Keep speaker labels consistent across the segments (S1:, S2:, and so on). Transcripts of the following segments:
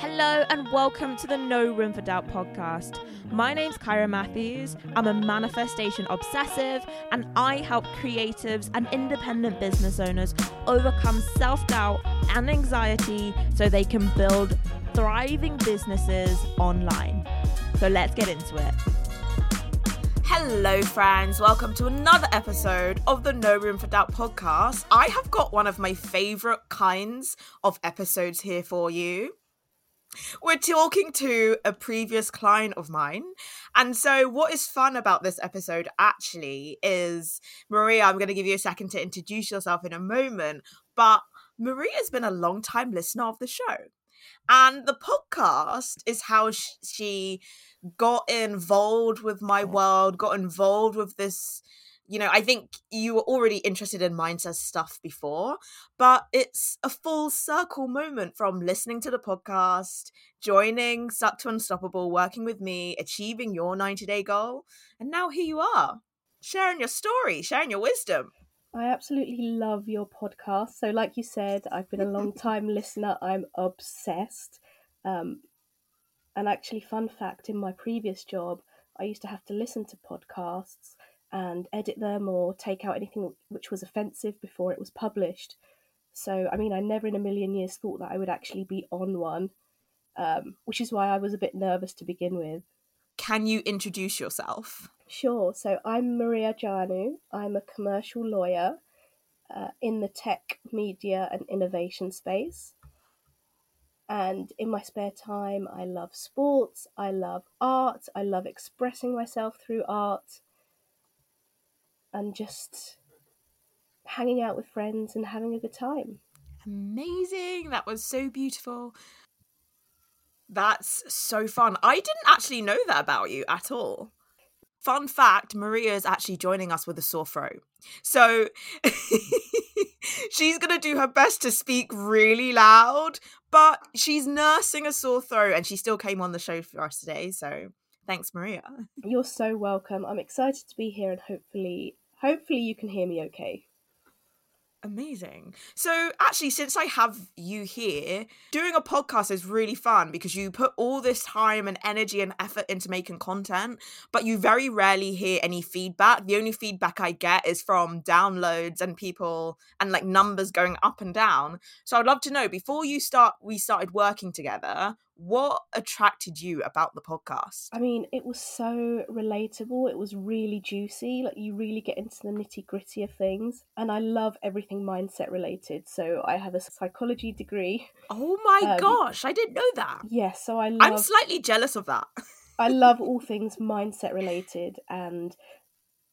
S1: Hello and welcome to the No Room for Doubt podcast. My name's Kyra Matthews. I'm a manifestation obsessive and I help creatives and independent business owners overcome self doubt and anxiety so they can build thriving businesses online. So let's get into it.
S2: Hello, friends. Welcome to another episode of the No Room for Doubt podcast. I have got one of my favorite kinds of episodes here for you we're talking to a previous client of mine. And so, what is fun about this episode actually is Maria, I'm going to give you a second to introduce yourself in a moment, but Maria's been a long time listener of the show. And the podcast is how she got involved with my world, got involved with this you know, I think you were already interested in mindset stuff before, but it's a full circle moment from listening to the podcast, joining Stuck to Unstoppable, working with me, achieving your 90 day goal. And now here you are, sharing your story, sharing your wisdom.
S3: I absolutely love your podcast. So, like you said, I've been a long time listener. I'm obsessed. Um, and actually, fun fact in my previous job, I used to have to listen to podcasts and edit them or take out anything which was offensive before it was published. So, I mean, I never in a million years thought that I would actually be on one, um, which is why I was a bit nervous to begin with.
S2: Can you introduce yourself?
S3: Sure. So, I'm Maria Janu. I'm a commercial lawyer uh, in the tech, media, and innovation space. And in my spare time, I love sports, I love art, I love expressing myself through art and just hanging out with friends and having a good time.
S2: Amazing. That was so beautiful. That's so fun. I didn't actually know that about you at all. Fun fact Maria is actually joining us with a sore throat. So she's going to do her best to speak really loud, but she's nursing a sore throat and she still came on the show for us today. So Thanks, Maria.
S3: You're so welcome. I'm excited to be here and hopefully hopefully you can hear me okay.
S2: Amazing. So, actually, since I have you here, doing a podcast is really fun because you put all this time and energy and effort into making content, but you very rarely hear any feedback. The only feedback I get is from downloads and people and like numbers going up and down. So, I'd love to know before you start, we started working together, what attracted you about the podcast?
S3: I mean, it was so relatable. It was really juicy. Like, you really get into the nitty gritty of things. And I love everything mindset related. So, I have a psychology degree.
S2: Oh my um, gosh, I didn't know that.
S3: Yes, yeah, so I love.
S2: I'm slightly jealous of that.
S3: I love all things mindset related. And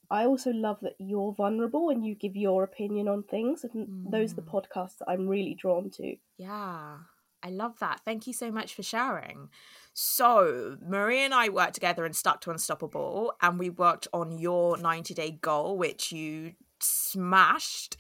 S3: I also love that you're vulnerable and you give your opinion on things. And mm. those are the mm. podcasts that I'm really drawn to.
S2: Yeah. I love that. Thank you so much for sharing. So, Marie and I worked together and stuck to Unstoppable, and we worked on your 90 day goal, which you smashed.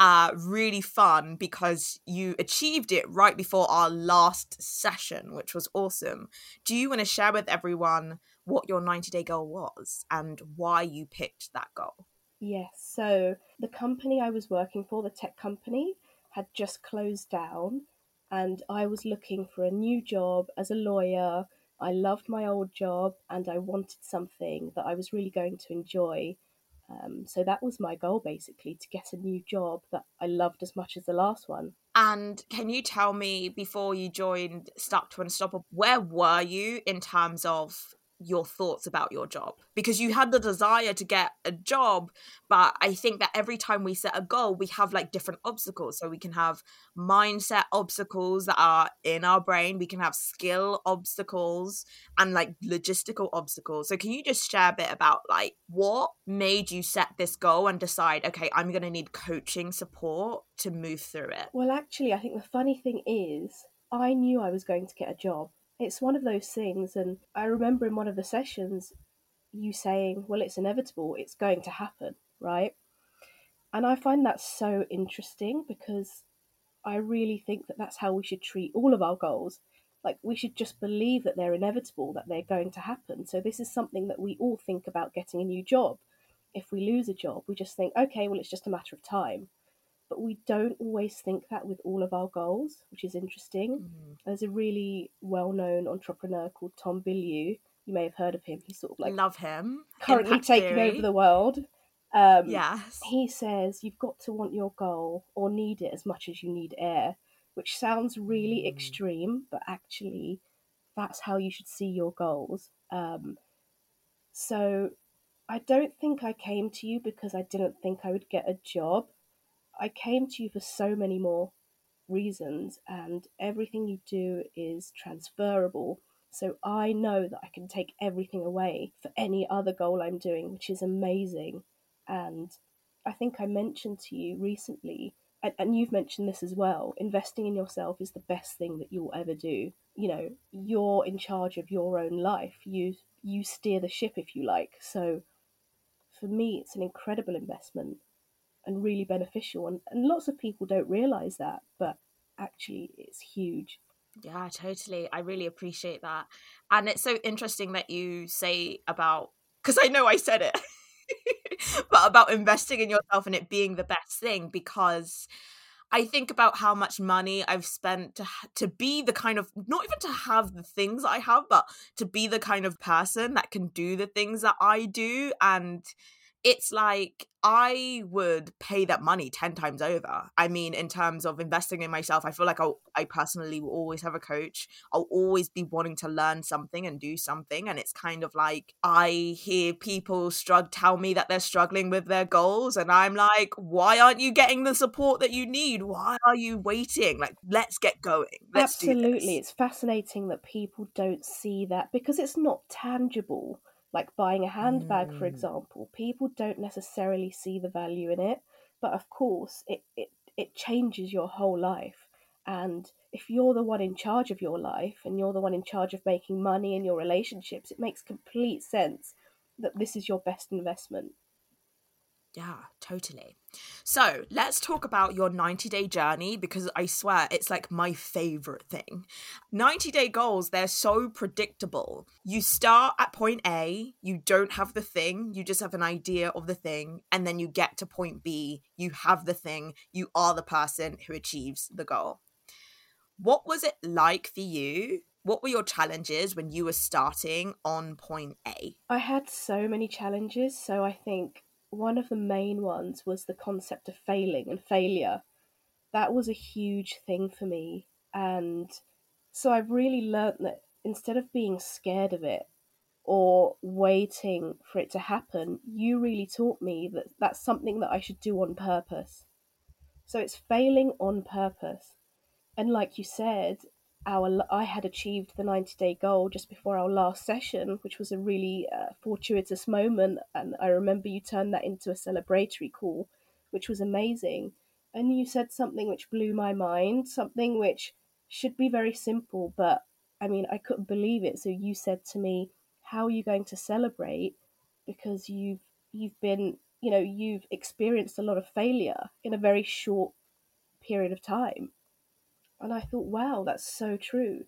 S2: Uh, really fun because you achieved it right before our last session, which was awesome. Do you want to share with everyone what your 90 day goal was and why you picked that goal?
S3: Yes. So, the company I was working for, the tech company, had just closed down and I was looking for a new job as a lawyer. I loved my old job and I wanted something that I was really going to enjoy. Um, so that was my goal basically to get a new job that I loved as much as the last one.
S2: And can you tell me before you joined Stuck to Unstoppable, where were you in terms of your thoughts about your job because you had the desire to get a job but i think that every time we set a goal we have like different obstacles. So we can have mindset obstacles that are in our brain. We can have skill obstacles and like logistical obstacles. So can you just share a bit about like what made you set this goal and decide okay i'm going to need coaching support to move through it
S3: well actually i think the funny thing is i knew i was going to get a job it's one of those things. And I remember in one of the sessions, you saying, well, it's inevitable, it's going to happen, right? And I find that so interesting because I really think that that's how we should treat all of our goals. Like, we should just believe that they're inevitable, that they're going to happen. So, this is something that we all think about getting a new job. If we lose a job, we just think, okay, well, it's just a matter of time. But we don't always think that with all of our goals, which is interesting.
S2: Mm.
S3: There's a really well known entrepreneur called Tom Bilyeu. You may have heard of him. He's sort of like
S2: Love him.
S3: currently
S2: Impact
S3: taking
S2: theory.
S3: over the world. Um,
S2: Yes.
S3: He says you've got to want your goal or need it as much as you need air, which sounds really
S2: Mm.
S3: extreme, but actually, that's how you should see your goals. Um, so, I don't think I came to you because I didn't think I would get a job. I came to you for so many more reasons, and everything you do is transferable. So I know that I can take everything away for any other goal I'm doing, which is amazing. And I think I mentioned to you recently, and, and you've mentioned this as well investing in yourself is the best thing that you'll ever do. You know, you're in charge of your own life. You you steer the ship if you like. So for me it's an incredible investment and really beneficial and, and lots of people don't realize that, but actually it's huge.
S2: Yeah, totally. I really appreciate that. And it's so interesting that you say about because I know I said it. but about investing in yourself and it being the best thing because I think about how much money I've spent to to be the kind of not even to have the things I have, but to be the kind of person that can do the things that I do, and it's like I would pay that money 10 times over. I mean, in terms of investing in myself, I feel like I'll, I personally will always have a coach. I'll always be wanting to learn something and do something. And it's kind of like I hear people struggle, tell me that they're struggling with their goals. And I'm like, why aren't you getting the support that you need? Why are you waiting? Like, let's get going. Let's
S3: Absolutely. It's fascinating that people don't see that because it's not tangible. Like buying a handbag, for
S2: Mm.
S3: example, people don't necessarily see the value in it, but of course, it, it, it changes your whole life. And if you're the one in charge of your life and you're the one in charge of making money in your relationships, it makes complete sense that this is your best investment.
S2: Yeah, totally. So let's talk about your 90 day journey because I swear it's like my favorite thing. 90 day goals, they're so predictable. You start at point A, you don't have the thing, you just have an idea of the thing, and then you get to point B, you have the thing, you are the person who achieves the goal. What was it like for you? What were your challenges when you were starting on point A?
S3: I had so many challenges, so I think one of the main ones was the concept of failing and failure. That was a huge thing for me. And so I've really learnt that instead of being scared of it or waiting for it to happen, you really taught me that that's something that I should do on purpose. So it's failing on purpose. And like you said, our I had achieved the 90 day goal just before our last session, which was a really uh, fortuitous moment. And I remember you turned that into a celebratory call, which was amazing. And you said something which blew my mind, something which should be very simple, but I mean, I couldn't believe it. So you said to me, "How are you going to celebrate? Because you've you've been, you know, you've experienced a lot of failure in a very short period of time." And I thought, wow, that's so true.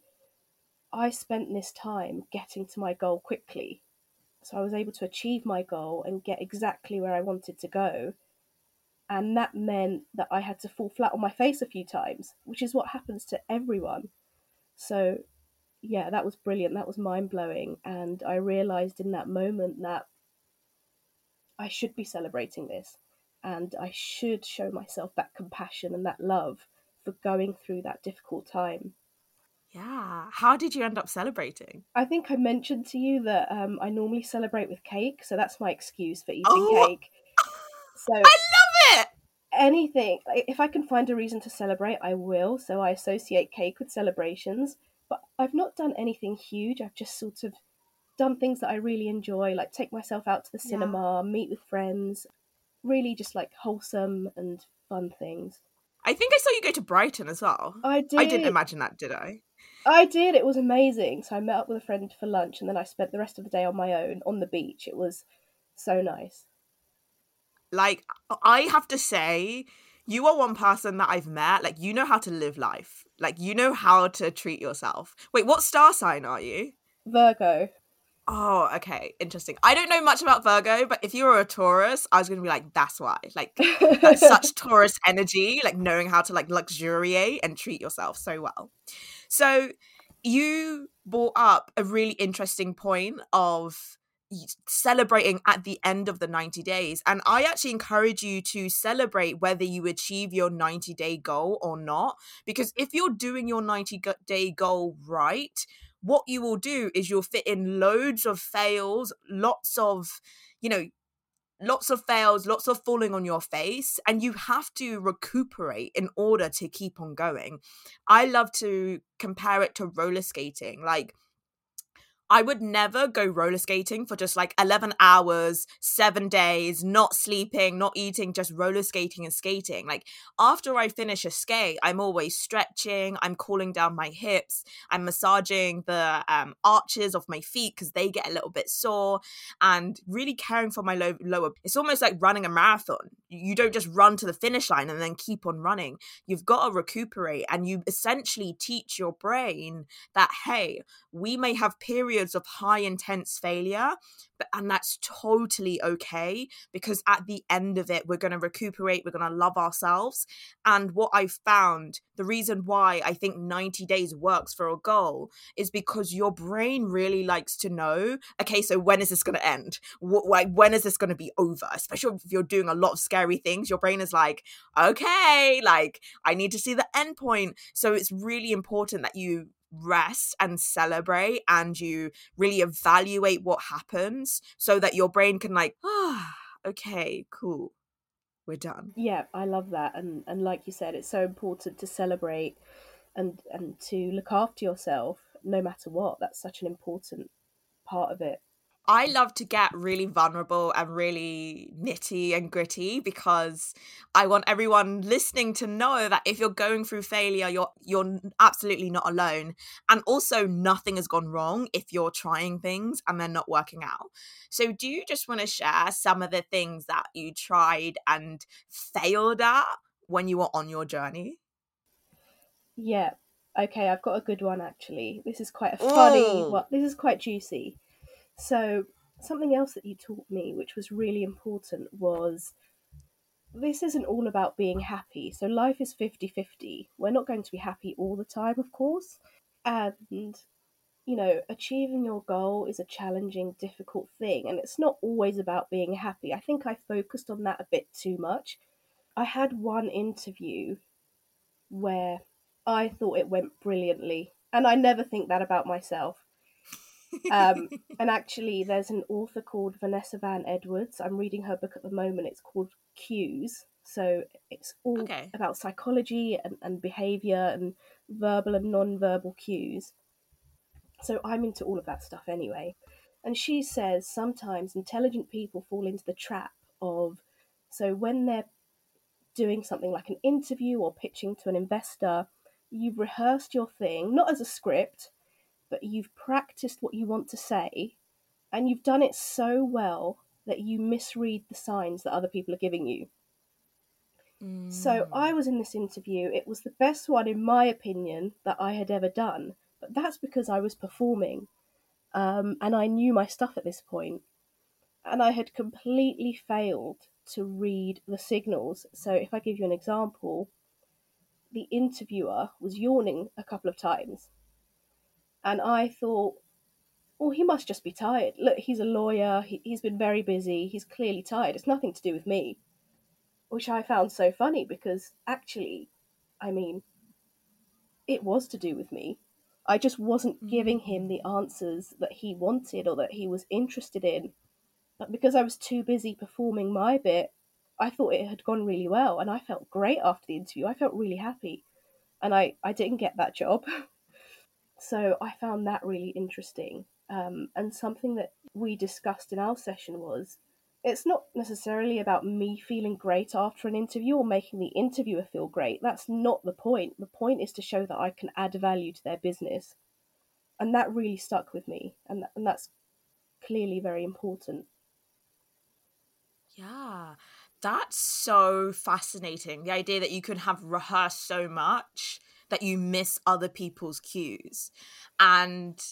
S3: I spent this time getting to my goal quickly. So I was able to achieve my goal and get exactly where I wanted to go. And that meant that I had to fall flat on my face a few times, which is what happens to everyone. So, yeah, that was brilliant. That was mind blowing. And I realized in that moment that I should be celebrating this and I should show myself that compassion and that love for going through that difficult time.
S2: Yeah. How did you end up celebrating?
S3: I think I mentioned to you that um, I normally celebrate with cake, so that's my excuse for eating
S2: Oh!
S3: cake. So
S2: I love it.
S3: anything, if I can find a reason to celebrate, I will. So I associate cake with celebrations, but I've not done anything huge. I've just sort of done things that I really enjoy, like take myself out to the
S2: Yeah.
S3: cinema, meet with friends, really just like wholesome and fun things.
S2: I think I saw you go to Brighton as well.
S3: I did.
S2: I didn't imagine that, did I?
S3: I did. It was amazing. So I met up with a friend for lunch, and then I spent the rest of the day on my own on the beach. It was so nice.
S2: Like, I have to say, you are one person that I've met. Like, you know how to live life. Like, you know how to treat yourself. Wait, what star sign are you?
S3: Virgo.
S2: Oh, okay, interesting. I don't know much about Virgo, but if you were a Taurus, I was gonna be like, that's why. Like that's such Taurus energy, like knowing how to like luxuriate and treat yourself so well. So you brought up a really interesting point of celebrating at the end of the 90 days. And I actually encourage you to celebrate whether you achieve your 90 day goal or not. Because if you're doing your 90 day goal right, what you will do is you'll fit in loads of fails, lots of, you know, lots of fails, lots of falling on your face, and you have to recuperate in order to keep on going. I love to compare it to roller skating. Like, I would never go roller skating for just like 11 hours, seven days, not sleeping, not eating, just roller skating and skating. Like after I finish a skate, I'm always stretching, I'm cooling down my hips, I'm massaging the um, arches of my feet because they get a little bit sore, and really caring for my low- lower. It's almost like running a marathon. You don't just run to the finish line and then keep on running. You've got to recuperate, and you essentially teach your brain that, hey, we may have periods periods of high intense failure but and that's totally okay because at the end of it we're going to recuperate we're going to love ourselves. And what i found the reason why i think 90 days works for a goal is because your brain really likes to know okay so when is this going to end like when is this going to be over? Especially if you're doing a lot of scary things your brain is like okay like i need to see the end point. So it's really important that you rest and celebrate and you really evaluate what happens so that your brain can like ah okay cool we're done.
S3: Yeah i love that and and like you said it's so important to celebrate and and to look after yourself no matter what that's such an important part of it
S2: I love to get really vulnerable and really nitty and gritty because I want everyone listening to know that if you're going through failure, you're you're absolutely not alone. And also nothing has gone wrong if you're trying things and they're not working out. So do you just want to share some of the things that you tried and failed at when you were on your journey?
S3: Yeah. Okay, I've got a good one actually. This is quite a funny one. This is quite juicy. So, something else that you taught me, which was really important, was this isn't all about being happy. So, life is 50 50. We're not going to be happy all the time, of course. And, you know, achieving your goal is a challenging, difficult thing. And it's not always about being happy. I think I focused on that a bit too much. I had one interview where I thought it went brilliantly. And I never think that about myself um, and actually, there's an author called Vanessa Van Edwards. I'm reading her book at the moment. It's called Cues. So it's all okay. about psychology and, and behavior and verbal and non-verbal cues. So I'm into all of that stuff anyway. And she says sometimes intelligent people fall into the trap of so when they're doing something like an interview or pitching to an investor, you've rehearsed your thing, not as a script, but you've practiced what you want to say and you've done it so well that you misread the signs that other people are giving you. Mm. So I was in this interview. It was the best one, in my opinion, that I had ever done. But that's because I was performing um, and I knew my stuff at this point. And I had completely failed to read the signals. So if I give you an example, the interviewer was yawning a couple of times and I thought, well, he must just be tired. Look, he's a lawyer. He, he's been very busy. He's clearly tired. It's nothing to do with me. Which I found so funny because actually, I mean, it was to do with me. I just wasn't giving mm. him the answers that he wanted or that he was interested in. But because I was too busy performing my bit, I thought it had gone really well and I felt great after the interview. I felt really happy. And I, I didn't get that job. So I found that really interesting. Um, and something that we discussed in our session was it's not necessarily about me feeling great after an interview or making the interviewer feel great. That's not the point. The point is to show that I can add value to their business. And that really stuck with me. And, and that's clearly very important.
S2: Yeah, that's so fascinating. The idea that you can have rehearsed so much that you miss other people's cues and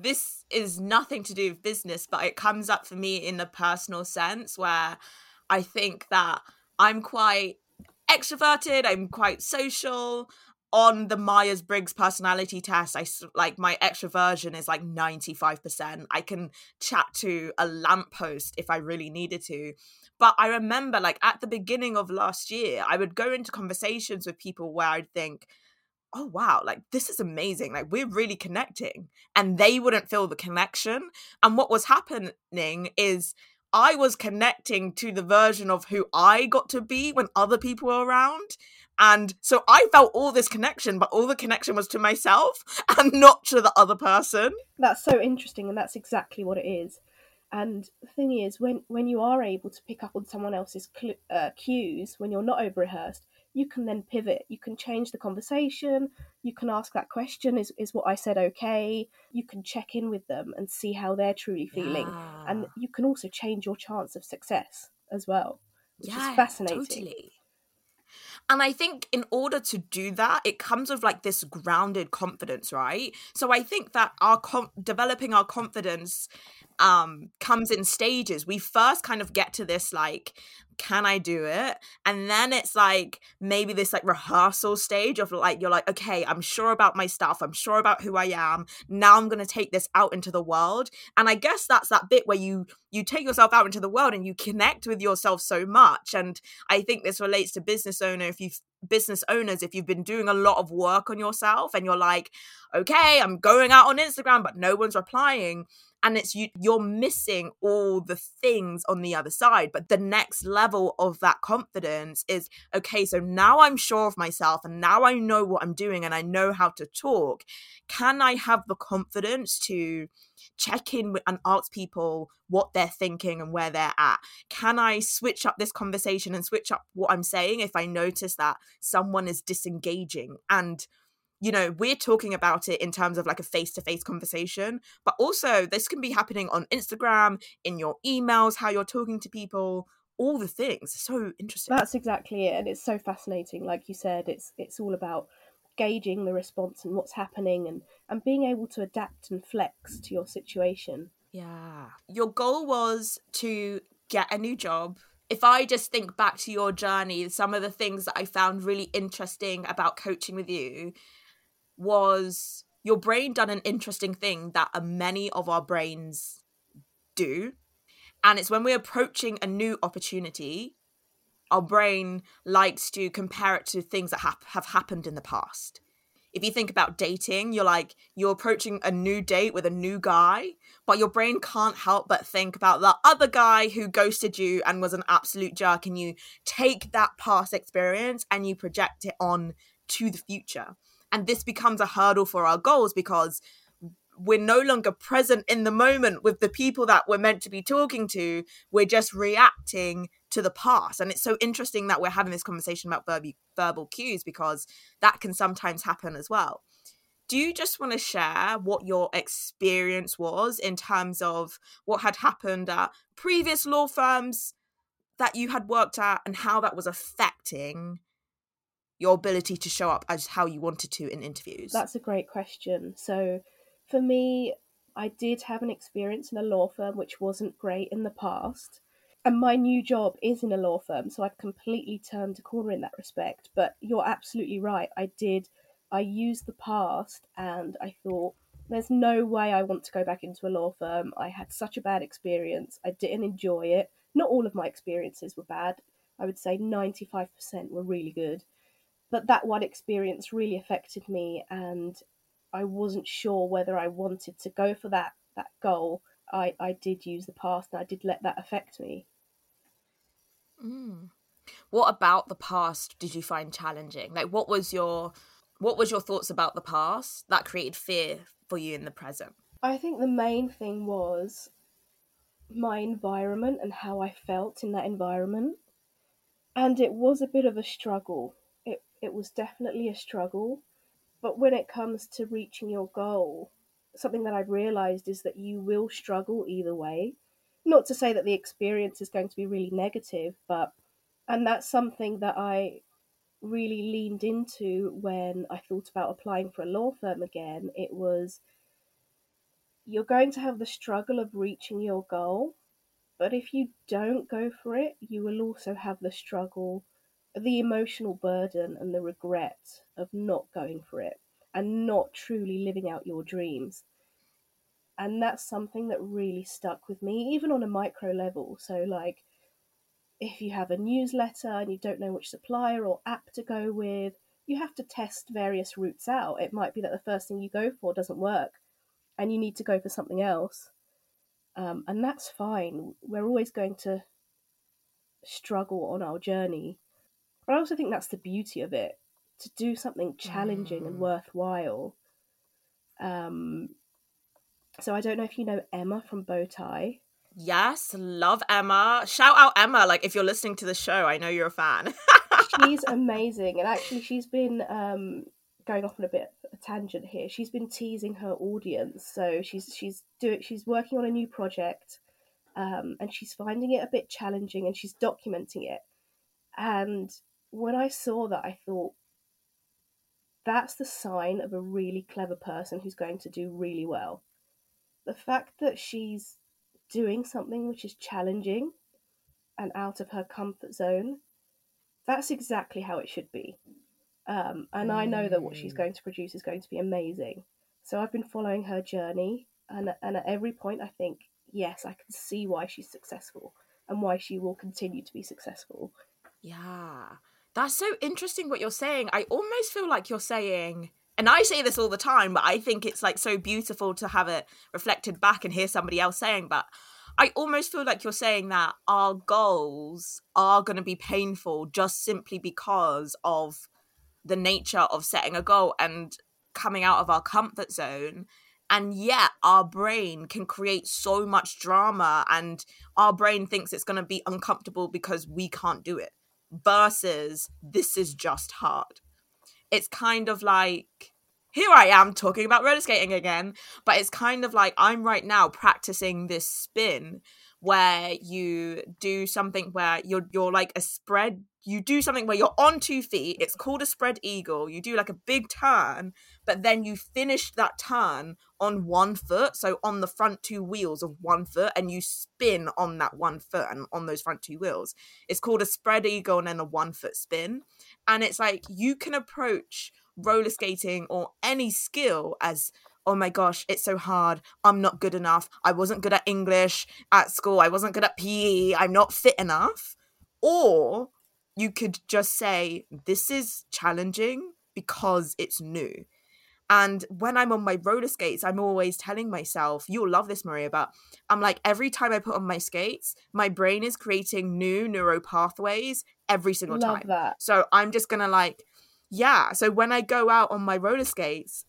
S2: this is nothing to do with business, but it comes up for me in a personal sense where I think that I'm quite extroverted, I'm quite social. On the Myers Briggs personality test, I like my extroversion is like 95%. I can chat to a lamppost if I really needed to. But I remember, like, at the beginning of last year, I would go into conversations with people where I'd think, oh wow like this is amazing like we're really connecting and they wouldn't feel the connection. And what was happening is i was connecting to the version of who i got to be when other people were around. And so i felt all this connection but all the connection was to myself and not to the other person.
S3: That's so interesting and that's exactly what it is and the thing is when when you are able to pick up on someone else's cl- uh, cues when you're not over rehearsed you can then pivot. You can change the conversation. You can ask that question is, is what I said okay? You can check in with them and see how they're truly feeling. Yeah. And you can also change your chance of success as well, which yeah, is fascinating. Totally.
S2: And I think in order to do that, it comes with like this grounded confidence, right? So I think that our com- developing our confidence um comes in stages. We first kind of get to this like can I do it? And then it's like maybe this like rehearsal stage of like you're like okay, I'm sure about my stuff. I'm sure about who I am. Now I'm going to take this out into the world. And I guess that's that bit where you you take yourself out into the world and you connect with yourself so much. And I think this relates to business owner if you business owners if you've been doing a lot of work on yourself and you're like okay, I'm going out on Instagram but no one's replying and it's you you're missing all the things on the other side. But the next level of that confidence is okay so now i'm sure of myself and now i know what i'm doing and i know how to talk. Can i have the confidence to check in with, and ask people what they're thinking and where they're at? Can i switch up this conversation and switch up what i'm saying if i notice that someone is disengaging? And you know, we're talking about it in terms of like a face to face conversation, but also this can be happening on Instagram, in your emails, how you're talking to people, all the things. So interesting.
S3: That's exactly it. And it's so fascinating. Like you said, it's it's all about gauging the response and what's happening and, and being able to adapt and flex to your situation.
S2: Yeah. Your goal was to get a new job if I just think back to your journey, some of the things that I found really interesting about coaching with you was your brain done an interesting thing that many of our brains do. And it's when we're approaching a new opportunity, our brain likes to compare it to things that have, have happened in the past. If you think about dating, you're like, you're approaching a new date with a new guy, but your brain can't help but think about the other guy who ghosted you and was an absolute jerk. And you take that past experience and you project it on to the future and this becomes a hurdle for our goals because we're no longer present in the moment with the people that we're meant to be talking to. We're just reacting to the past. And it's so interesting that we're having this conversation about verbal, verbal cues because that can sometimes happen as well. Do you just want to share what your experience was in terms of what had happened at previous law firms that you had worked at and how that was affecting your ability to show up as how you wanted to in interviews?
S3: That's a great question. So, for me, I did have an experience in a law firm which wasn't great in the past. And my new job is in a law firm, so I've completely turned a corner in that respect. But you're absolutely right. I did, I used the past and I thought, there's no way I want to go back into a law firm. I had such a bad experience. I didn't enjoy it. Not all of my experiences were bad. I would say 95% were really good but that one experience really affected me and I wasn't sure whether I wanted to go for that that goal. I, I did use the past and I did let that affect me.
S2: Mm. What about the past did you find challenging? Like what was your what was your thoughts about the past that created fear for you in the present?
S3: I think the main thing was my environment and how I felt in that environment. And it was a bit of a struggle it was definitely a struggle. But when it comes to reaching your goal, something that I've realized is that you will struggle either way. Not to say that the experience is going to be really negative, but, and that's something that I really leaned into when I thought about applying for a law firm again. It was you're going to have the struggle of reaching your goal. But if you don't go for it, you will also have the struggle, the emotional burden, and the regret of not going for it and not truly living out your dreams. And that's something that really stuck with me, even on a micro level. So, like, if you have a newsletter and you don't know which supplier or app to go with, you have to test various routes out. It might be that the first thing you go for doesn't work and you need to go for something else. Um, and that's fine. We're always going to struggle on our journey. But I also think that's the beauty of it to do something challenging mm. and worthwhile. Um, so I don't know if you know Emma from Bowtie.
S2: Yes, love Emma. Shout out Emma. Like if you're listening to the show, I know you're a fan.
S3: she's amazing, and actually, she's been um, going off on a bit of a tangent here. She's been teasing her audience, so she's she's doing she's working on a new project, um, and she's finding it a bit challenging, and she's documenting it. And when I saw that, I thought that's the sign of a really clever person who's going to do really well. The fact that she's doing something which is challenging and out of her comfort zone, that's exactly how it should be. Um, and mm. I know that what she's mm. going to produce is going to be amazing. So I've been following her journey, and and at every point, I think, yes, I can see why she's successful and why she will continue to be successful.
S2: Yeah, that's so interesting what you're saying. I almost feel like you're saying and I say this all the time, but I think it's like so beautiful to have it reflected back and hear somebody else saying, but I almost feel like you're saying that our goals are going to be painful just simply because of the nature of setting a goal and coming out of our comfort zone. And yet, our brain can create so much drama, and our brain thinks it's going to be uncomfortable because we can't do it, versus this is just hard. It's kind of like here I am talking about roller skating again, but it's kind of like I'm right now practicing this spin where you do something where you're you're like a spread you do something where you're on two feet it's called a spread eagle you do like a big turn but then you finish that turn on one foot so on the front two wheels of one foot and you spin on that one foot and on those front two wheels. It's called a spread eagle and then a one foot spin and it's like you can approach roller skating or any skill as oh my gosh, it's so hard. I'm not good enough. I wasn't good at English at school. I wasn't good at PE. I'm not fit enough. Or you could just say, this is challenging because it's new. And when I'm on my roller skates, I'm always telling myself, you'll love this, Maria, but I'm like, every time I put on my skates, my brain is creating new neural pathways every single
S3: love
S2: time.
S3: That.
S2: So I'm just going to like, yeah. So when I go out on my roller skates,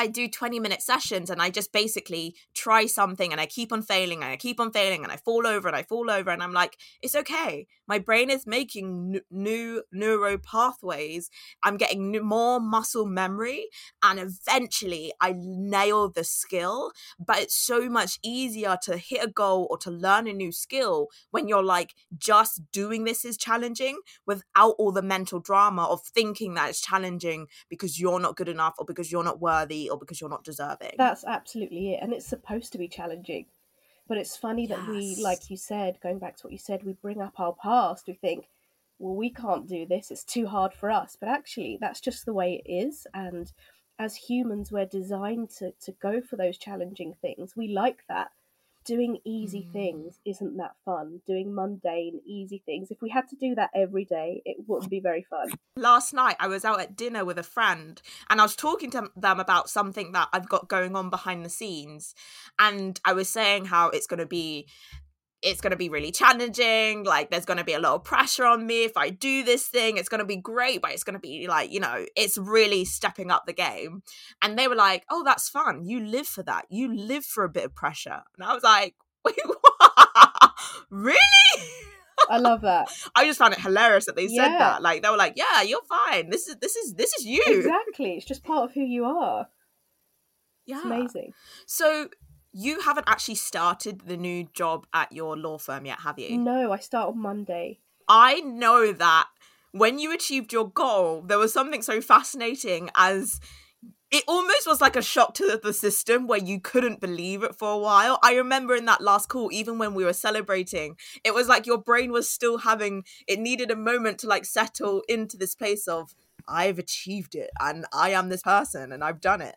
S2: I do 20 minute sessions and I just basically try something and I keep on failing and I keep on failing and I fall over and I fall over and I'm like, it's okay. My brain is making n- new neuro pathways. I'm getting new, more muscle memory and eventually I nail the skill. But it's so much easier to hit a goal or to learn a new skill when you're like, just doing this is challenging without all the mental drama of thinking that it's challenging because you're not good enough or because you're not worthy or because you're not deserving.
S3: That's absolutely it. And it's supposed to be challenging. But it's funny yes. that we, like you said, going back to what you said, we bring up our past. We think, well, we can't do this. It's too hard for us. But actually, that's just the way it is. And as humans, we're designed to, to go for those challenging things. We like that doing easy mm. things isn't that fun. Doing mundane, easy things. If we had to do that every day, it wouldn't be very fun.
S2: Last night, I was out at dinner with a friend and I was talking to them about something that I've got going on behind the scenes. And I was saying how it's going to be it's going to be really challenging. Like, there's going to be a lot of pressure on me if I do this thing. It's going to be great, but it's going to be like, you know, it's really stepping up the game. And they were like, oh, that's fun. You live for that. You live for a bit of pressure. And I was like, wait, what? really?
S3: I love that.
S2: I just found it hilarious that they yeah. said that. Like, they were like, yeah, you're fine. This is, this is, this is you.
S3: Exactly. It's just part of who you are.
S2: Yeah.
S3: It's amazing.
S2: So, you haven't actually started the new job at your law firm yet, have you?
S3: No, I start on Monday.
S2: I know that when you achieved your goal, there was something so fascinating as it almost was like a shock to the system where you couldn't believe it for a while. I remember in that last call, even when we were celebrating, it was like your brain was still having, it needed a moment to like settle into this place of, I've achieved it and I am this person and I've done it.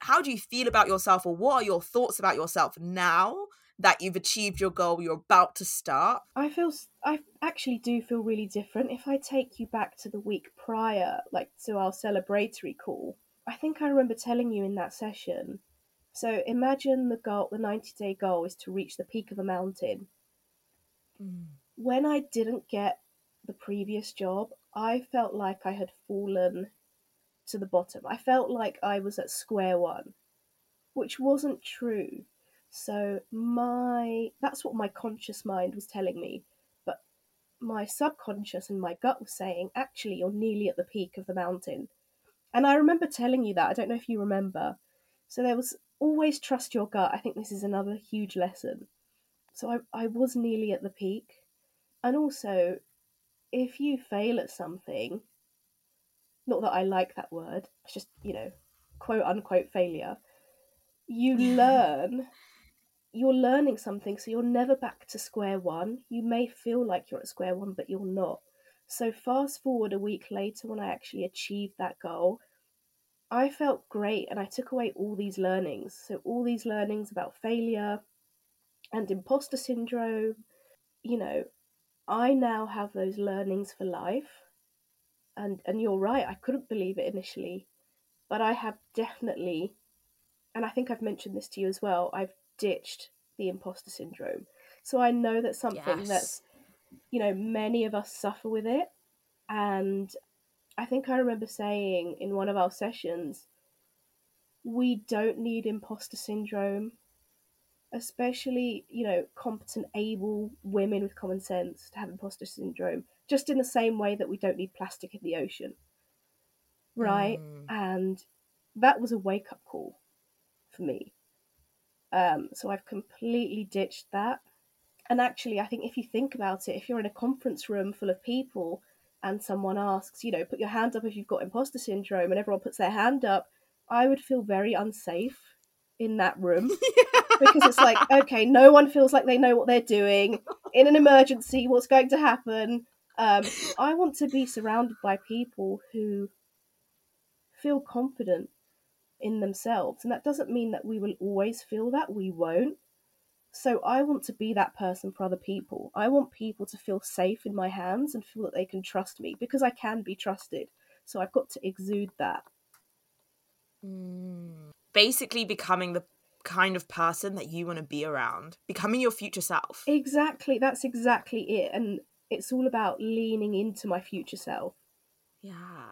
S2: How do you feel about yourself, or what are your thoughts about yourself now that you've achieved your goal, you're about to start?
S3: I feel I actually do feel really different. If I take you back to the week prior, like to our celebratory call, I think I remember telling you in that session. So imagine the goal, the 90 day goal is to reach the peak of a mountain. Mm. When I didn't get the previous job, I felt like I had fallen to the bottom. I felt like I was at square one, which wasn't true. So my that's what my conscious mind was telling me, but my subconscious and my gut was saying, actually, you're nearly at the peak of the mountain. And I remember telling you that. I don't know if you remember. So there was always trust your gut. I think this is another huge lesson. So I, I was nearly at the peak. And also, if you fail at something, not that I like that word, it's just, you know, quote unquote failure, you learn you're learning something, so you're never back to square one. You may feel like you're at square one, but you're not. So, fast forward a week later when I actually achieved that goal, I felt great and I took away all these learnings. So, all these learnings about failure and imposter syndrome, you know, I now have those learnings for life. And, and you're right, I couldn't believe it initially, but I have definitely, and I think I've mentioned this to you as well, I've ditched the imposter syndrome. So I know that's something yes. that's, you know, many of us suffer with it. And I think I remember saying in one of our sessions, we don't need imposter syndrome, especially, you know, competent, able women with common sense to have imposter syndrome, just in the same way that we don't need plastic in the ocean. Right? Mm. And that was a wake up call for me um, so I've completely ditched that. And actually, I think if you think about it, if you're in a conference room full of people and someone asks, you know, put your hand up if you've got imposter syndrome, and everyone puts their hand up, I would feel very unsafe in that room because it's like, okay, no one feels like they know what they're doing. In an emergency, what's going to happen? Um, I want to be surrounded by people who feel confident in themselves. And that doesn't mean that we will always feel that, we won't. So I want to be that person for other people. I want people to feel safe in my hands and feel that they can trust me because I can be trusted. So I've got to exude that.
S2: Mm. Basically, becoming the kind of person that you want to be around, becoming your future self.
S3: Exactly. That's exactly it. And it's all about leaning into my future self.
S2: Yeah.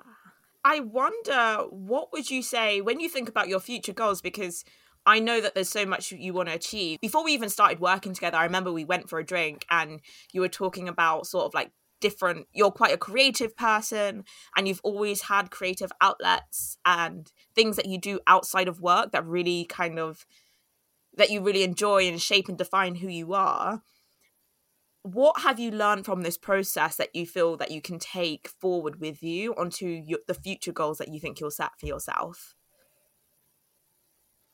S2: I wonder what would you say when you think about your future goals because I know that there's so much you want to achieve. Before we even started working together, I remember we went for a drink and you were talking about sort of like different you're quite a creative person and you've always had creative outlets and things that you do outside of work that really kind of that you really enjoy and shape and define who you are what have you learned from this process that you feel that you can take forward with you onto your, the future goals that you think you'll set for yourself?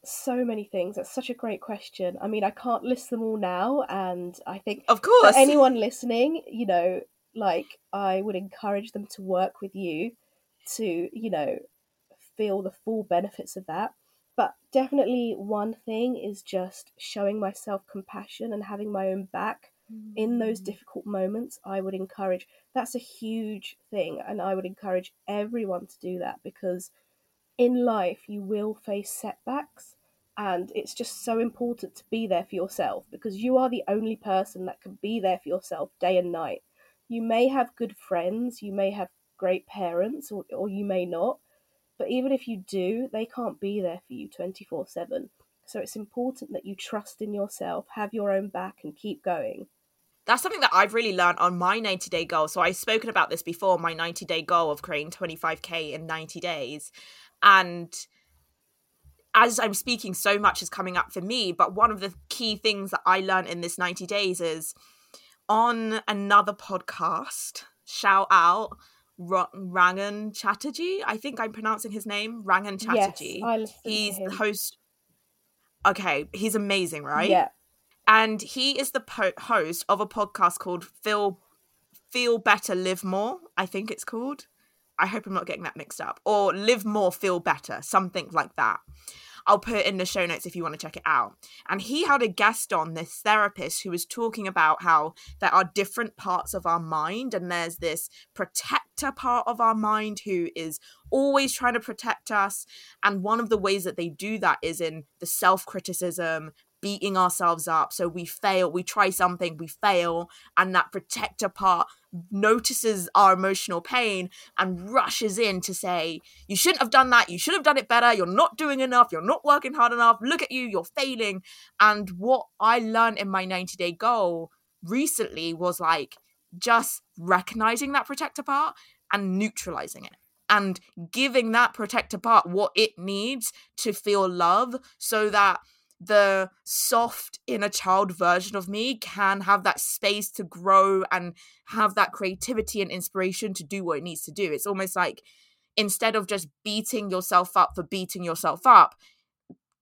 S3: So many things. That's such a great question. I mean i can't list them all now and i think
S2: of course.
S3: for anyone listening you know like i would encourage them to work with you to you know feel the full benefits of that. But definitely one thing is just showing myself compassion and having my own back in those difficult moments, I would encourage that's a huge thing, and I would encourage everyone to do that because in life you will face setbacks, and it's just so important to be there for yourself because you are the only person that can be there for yourself day and night. You may have good friends, you may have great parents, or, or you may not, but even if you do, they can't be there for you 24 7. So it's important that you trust in yourself, have your own back, and keep going
S2: that's something that I've really learned on my 90 day goal. So I've spoken about this before my 90 day goal of creating 25k in 90 days. And as I'm speaking, so much is coming up for me. But one of the key things that I learned in this 90 days is on another podcast, shout out R- Rangan Chatterjee. I think I'm pronouncing his name Rangan Chatterjee.
S3: Yes, I listened to
S2: he's the host. Okay, he's amazing, right?
S3: Yeah.
S2: And he is the po- host of a podcast called Feel Feel Better, Live More. I think it's called. I hope I'm not getting that mixed up. Or Live More, Feel Better, something like that. I'll put it in the show notes if you want to check it out. And he had a guest on this therapist who was talking about how there are different parts of our mind, and there's this protector part of our mind who is always trying to protect us. And one of the ways that they do that is in the self criticism, beating ourselves up. So we fail, we try something, we fail, and that protector part notices our emotional pain and rushes in to say, You shouldn't have done that, you should have done it better, you're not doing enough, you're not working hard enough, look at you, you're failing. And what I learned in my 90 day goal recently was like just recognizing that protector part and neutralizing it and giving that protector part what it needs to feel love so that the soft inner child version of me can have that space to grow and have that creativity and inspiration to do what it needs to do. It's almost like instead of just beating yourself up for beating yourself up,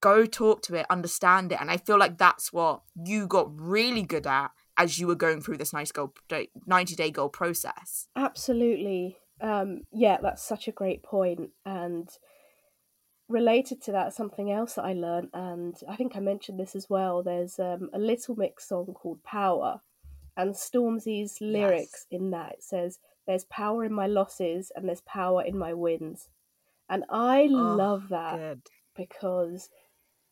S2: go talk to it, understand it. And I feel like that's what you got really good at as you were going through this nice goal 90 day goal process.
S3: Absolutely. Um, yeah, that's such a great point. And related to that, something else that I learned, and I think I mentioned this as well. There's um, a Little Mix song called Power, and Stormzy's lyrics in that it says, "There's power in my losses, and there's power in my wins," and I love that
S2: Good.
S3: because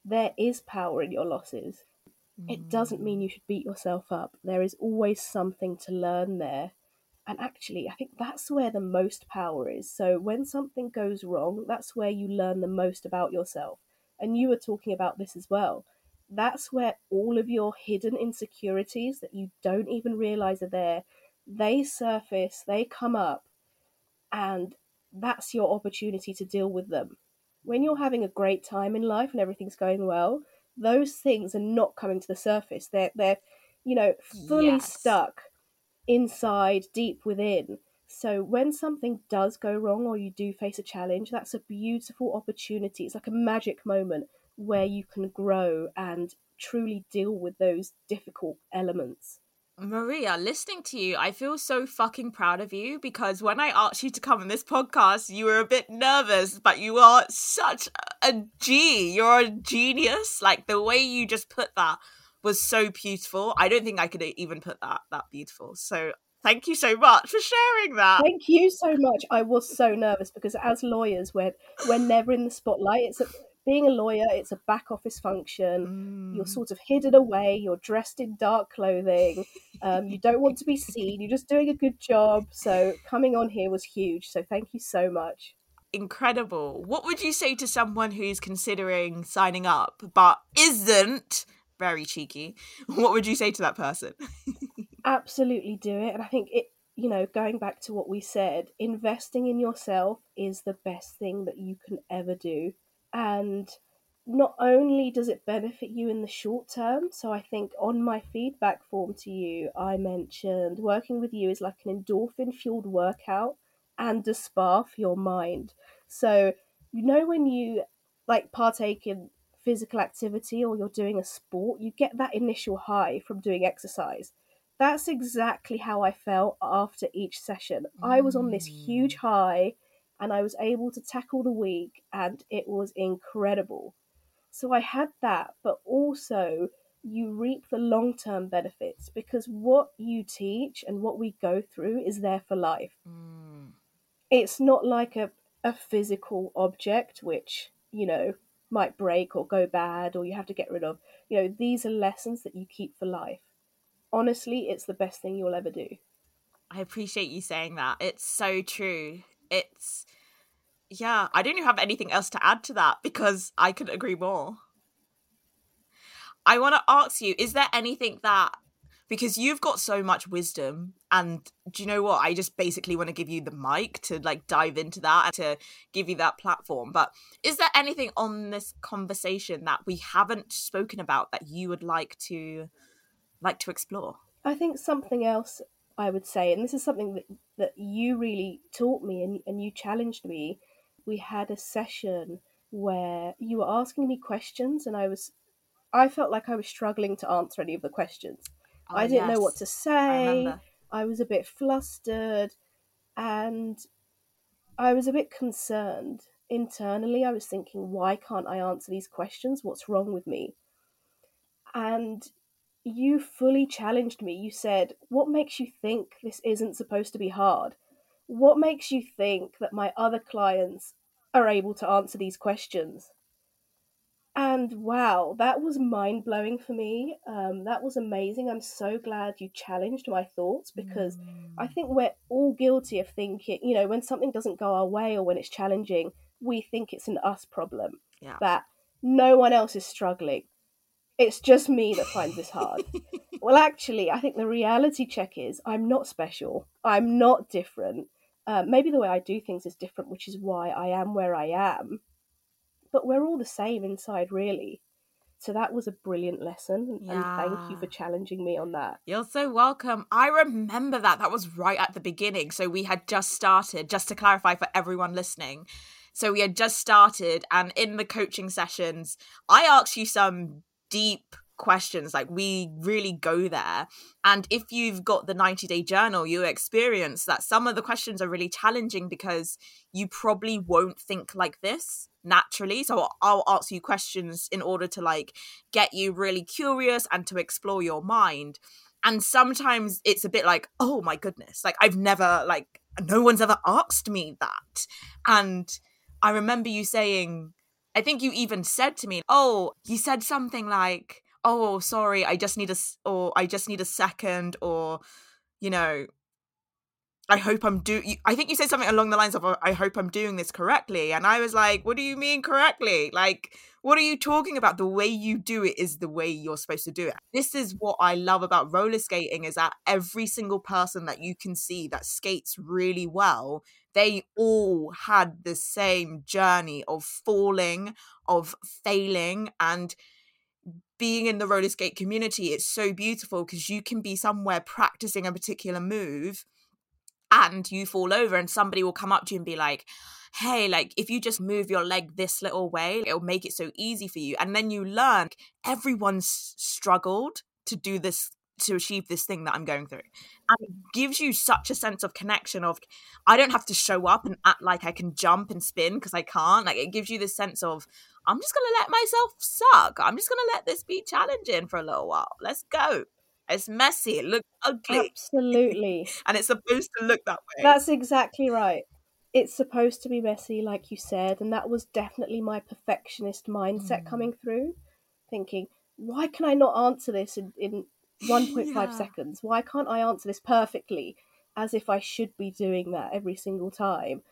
S3: there is power in your losses. It doesn't mean you should beat yourself up. There is always something to learn there. And actually, I think that's where the most power is. So when something goes wrong, that's where you learn the most about yourself. And you were talking about this as well. That's where all of your hidden insecurities that you don't even realize are there, they surface, they come up, and that's your opportunity to deal with them. When you're having a great time in life and everything's going well, those things are not coming to the surface. They're they're, you know, fully
S2: Yes.
S3: stuck inside, deep within. So when something does go wrong or you do face a challenge, that's a beautiful opportunity. It's like a magic moment where you can grow and truly deal with those difficult elements.
S2: Maria, listening to you, I feel so fucking proud of you because when I asked you to come on this podcast, you were a bit nervous, but you are such a G. You're a genius. Like the way you just put that was so beautiful. I don't think I could even put that that beautiful. So thank you so much for sharing that.
S3: Thank you so much. I was so nervous because as lawyers, we're we're never in the spotlight. It's a, being a lawyer. It's a back office function. You're
S2: Mm.
S3: sort of hidden away. You're dressed in dark clothing. Um, you don't want to be seen. You're just doing a good job. So coming on here was huge. So thank you so much.
S2: incredible. What would you say to someone who's considering signing up but isn't very cheeky? What would you say to that person?
S3: absolutely do it and i think it you know going back to what we said investing in yourself is the best thing that you can ever do and not only does it benefit you in the short term so i think on my feedback form to you i mentioned working with you is like an endorphin fueled workout and a spa for your mind so you know when you like partake in physical activity or you're doing a sport you get that initial high from doing exercise that's exactly how I felt after each session. I was on this huge high and I was able to tackle the week, and it was incredible. So I had that, but also you reap the long term benefits because what you teach and what we go through is there for life.
S2: Mm.
S3: It's not like a, a physical object which, you know, might break or go bad or you have to get rid of. You know, these are lessons that you keep for life honestly, it's the best thing you'll ever do.
S2: I appreciate you saying that. It's so true. It's yeah, I don't have anything else to add to that because I couldn't agree more. I want to ask you, is there anything that because you've got so much wisdom and do you know what? I just basically want to give you the mic to like dive into that and to give you that platform. But is there anything on this conversation that we haven't spoken about that you would like to like to explore?
S3: I think something else I would say, and this is something that, that you really taught me and, and you challenged me. We had a session where you were asking me questions, and I was, I felt like I was struggling to answer any of the questions.
S2: Oh,
S3: I didn't know what to say.
S2: remember.
S3: I was a bit flustered and I was a bit concerned. Internally, I was thinking, why can't I answer these questions? What's wrong with me? And you fully challenged me. You said, What makes you think this isn't supposed to be hard? What makes you think that my other clients are able to answer these questions? And wow, that was mind blowing for me. Um, that was amazing. I'm so glad you challenged my thoughts because I think we're all guilty of thinking, you know, when something doesn't go our way or when it's challenging, we think it's an us problem.
S2: Yeah.
S3: That no one else is struggling. It's just me that finds this hard. well, actually, I think the reality check is I'm not special. I'm not different. Uh, maybe the way I do things is different, which is why I am where I am. But we're all the same inside, really. So that was a brilliant lesson, and thank you for challenging me on that.
S2: You're so welcome. I remember that. That was right at the beginning. So we had just started, just to clarify for everyone listening. So we had just started, and in the coaching sessions, I asked you some deep questions. Like we really go there. And if you've got the 90 day journal, you experience that some of the questions are really challenging because you probably won't think like this naturally. So I'll ask you questions in order to like get you really curious and to explore your mind. And sometimes it's a bit like, oh my goodness, like I've never, like, no one's ever asked me that. And I remember you saying, I think you even said to me, oh, you said something like, oh, sorry, I just need a, or I just need a second, or, you know, I hope I'm do. I think you said something along the lines of, "Oh, "I hope I'm doing this correctly," and I was like, "What do you mean correctly? Like, what are you talking about? The way you do it is the way you're supposed to do it." This is what I love about roller skating: is that every single person that you can see that skates really well, they all had the same journey of falling, of failing, and being in the roller skate community. It's so beautiful because you can be somewhere practicing a particular move and you fall over and somebody will come up to you and be like hey like if you just move your leg this little way it'll make it so easy for you. And then you learn everyone's struggled to do this to achieve this thing that i'm going through. And it gives you such a sense of connection of i don't have to show up and act like i can jump and spin because i can't. Like it gives you this sense of i'm just gonna let myself suck. I'm just gonna let this be challenging for a little while. Let's go it's messy it looks ugly
S3: Absolutely.
S2: and it's supposed to look that way.
S3: That's exactly right. It's supposed to be messy, like you said, and that was definitely my perfectionist mindset
S2: Mm.
S3: coming through. Thinking, why can I not answer this in, in 1.5
S2: Yeah.
S3: seconds? Why can't I answer this perfectly as if I should be doing that every single time?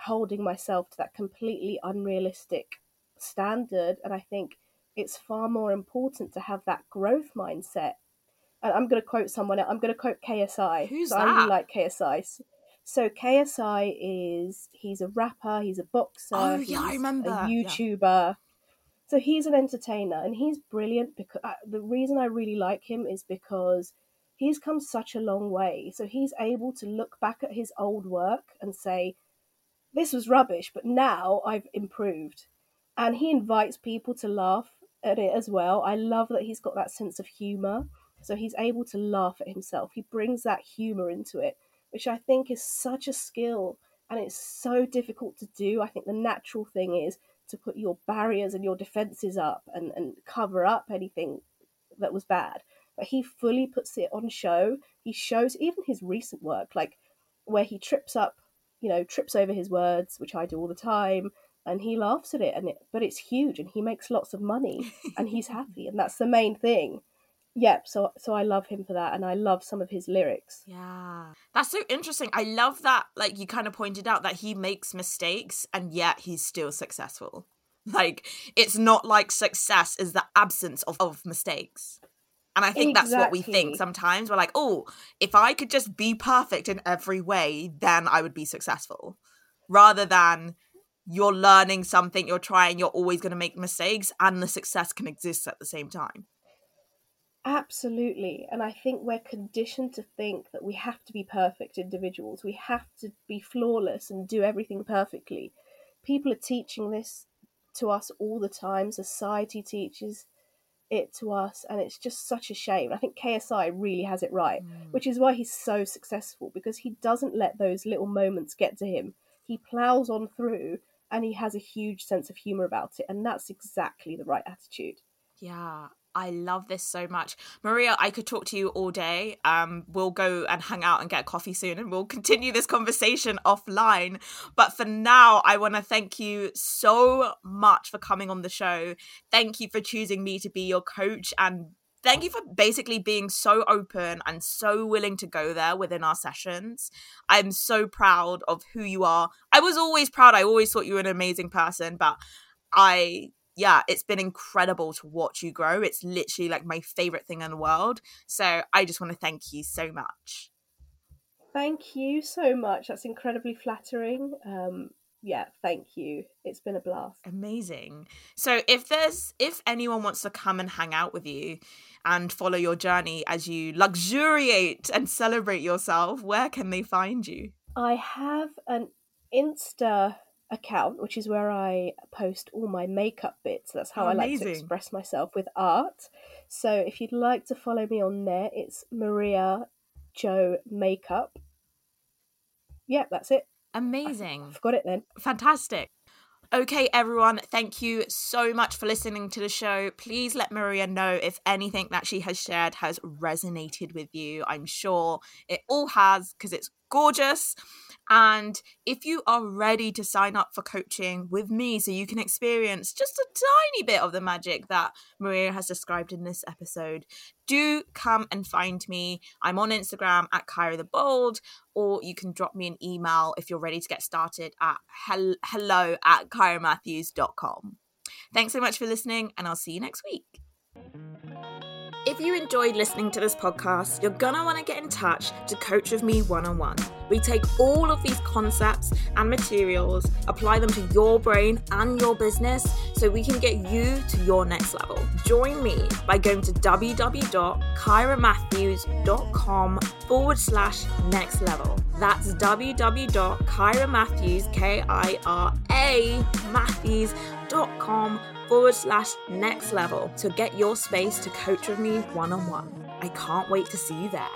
S3: Holding myself to that completely unrealistic standard. And I think it's far more important to have that growth mindset. And I'm going to quote someone. I'm going to quote KSI.
S2: Who's
S3: so I really like KSI. So KSI is he's a rapper, he's a boxer,
S2: Oh, yeah, I
S3: he's
S2: remember
S3: a
S2: that, yeah.
S3: YouTuber. So he's an entertainer, and he's brilliant. Because uh, the reason I really like him is because he's come such a long way. So he's able to look back at his old work and say, "This was rubbish, but now I've improved." And he invites people to laugh at it as well. I love that he's got that sense of humor. So he's able to laugh at himself. He brings that humor into it, which I think is such a skill and it's so difficult to do. I think the natural thing is to put your barriers and your defenses up and, and cover up anything that was bad. But he fully puts it on show. He shows even his recent work, like where he trips up, you know, trips over his words, which I do all the time, and he laughs at it. And it, but it's huge, and he makes lots of money, and he's happy, and that's the main thing. Yep. So so I love him for that, and I love some of his lyrics.
S2: Yeah. That's so interesting. I love that, like, you kind of pointed out that he makes mistakes and yet he's still successful. Like, it's not like success is the absence of, of mistakes. And I think that's what we think sometimes. We're like, oh, if I could just be perfect in every way, then I would be successful. Rather than you're learning something, you're trying, you're always going to make mistakes, and the success can exist at the same time.
S3: Absolutely. And I think we're conditioned to think that we have to be perfect individuals. We have to be flawless and do everything perfectly. People are teaching this to us all the time. Society teaches it to us, and it's just such a shame. I think KSI really has it right, mm. which is why he's so successful because he doesn't let those little moments get to him. He plows on through and he has a huge sense of humor about it, and that's exactly the right attitude.
S2: Yeah, I love this so much. Maria, I could talk to you all day. Um, we'll go and hang out and get coffee soon and we'll continue this conversation offline. But for now, I want to thank you so much for coming on the show. Thank you for choosing me to be your coach and thank you for basically being so open and so willing to go there within our sessions. I'm so proud of who you are. I was always proud. I always thought you were an amazing person, but I yeah, it's been incredible to watch you grow. It's literally like my favorite thing in the world. So I just want to thank you so much.
S3: Thank you so much. That's incredibly flattering. Um, yeah, thank you. It's been a blast.
S2: Amazing. So if there's if anyone wants to come and hang out with you and follow your journey as you luxuriate and celebrate yourself, where can they find you?
S3: I have an Insta account, which is where I post all my makeup bits. That's how Amazing. I like to express myself with art. So if you'd like to follow me on there, it's Maria Joe Makeup. Yeah, that's it.
S2: Amazing.
S3: I forgot it then.
S2: Fantastic. Okay, everyone, thank you so much for listening to the show. Please let Maria know if anything that she has shared has resonated with you. I'm sure it all has because it's gorgeous. And if you are ready to sign up for coaching with me so you can experience just a tiny bit of the magic that Maria has described in this episode, do come and find me. I'm on Instagram at Kira the Bold, or you can drop me an email if you're ready to get started at hello at kiramatthews.com. Thanks so much for listening, and I'll see you next week. If you enjoyed listening to this podcast, you're gonna wanna get in touch to coach with me one on one. We take all of these concepts and materials, apply them to your brain and your business so we can get you to your next level. Join me by going to www.kiramatthews.com forward slash next level. That's www.kiramatthews, K I R A Matthews.com forward slash next level to get your space to coach with me one on one. I can't wait to see you there.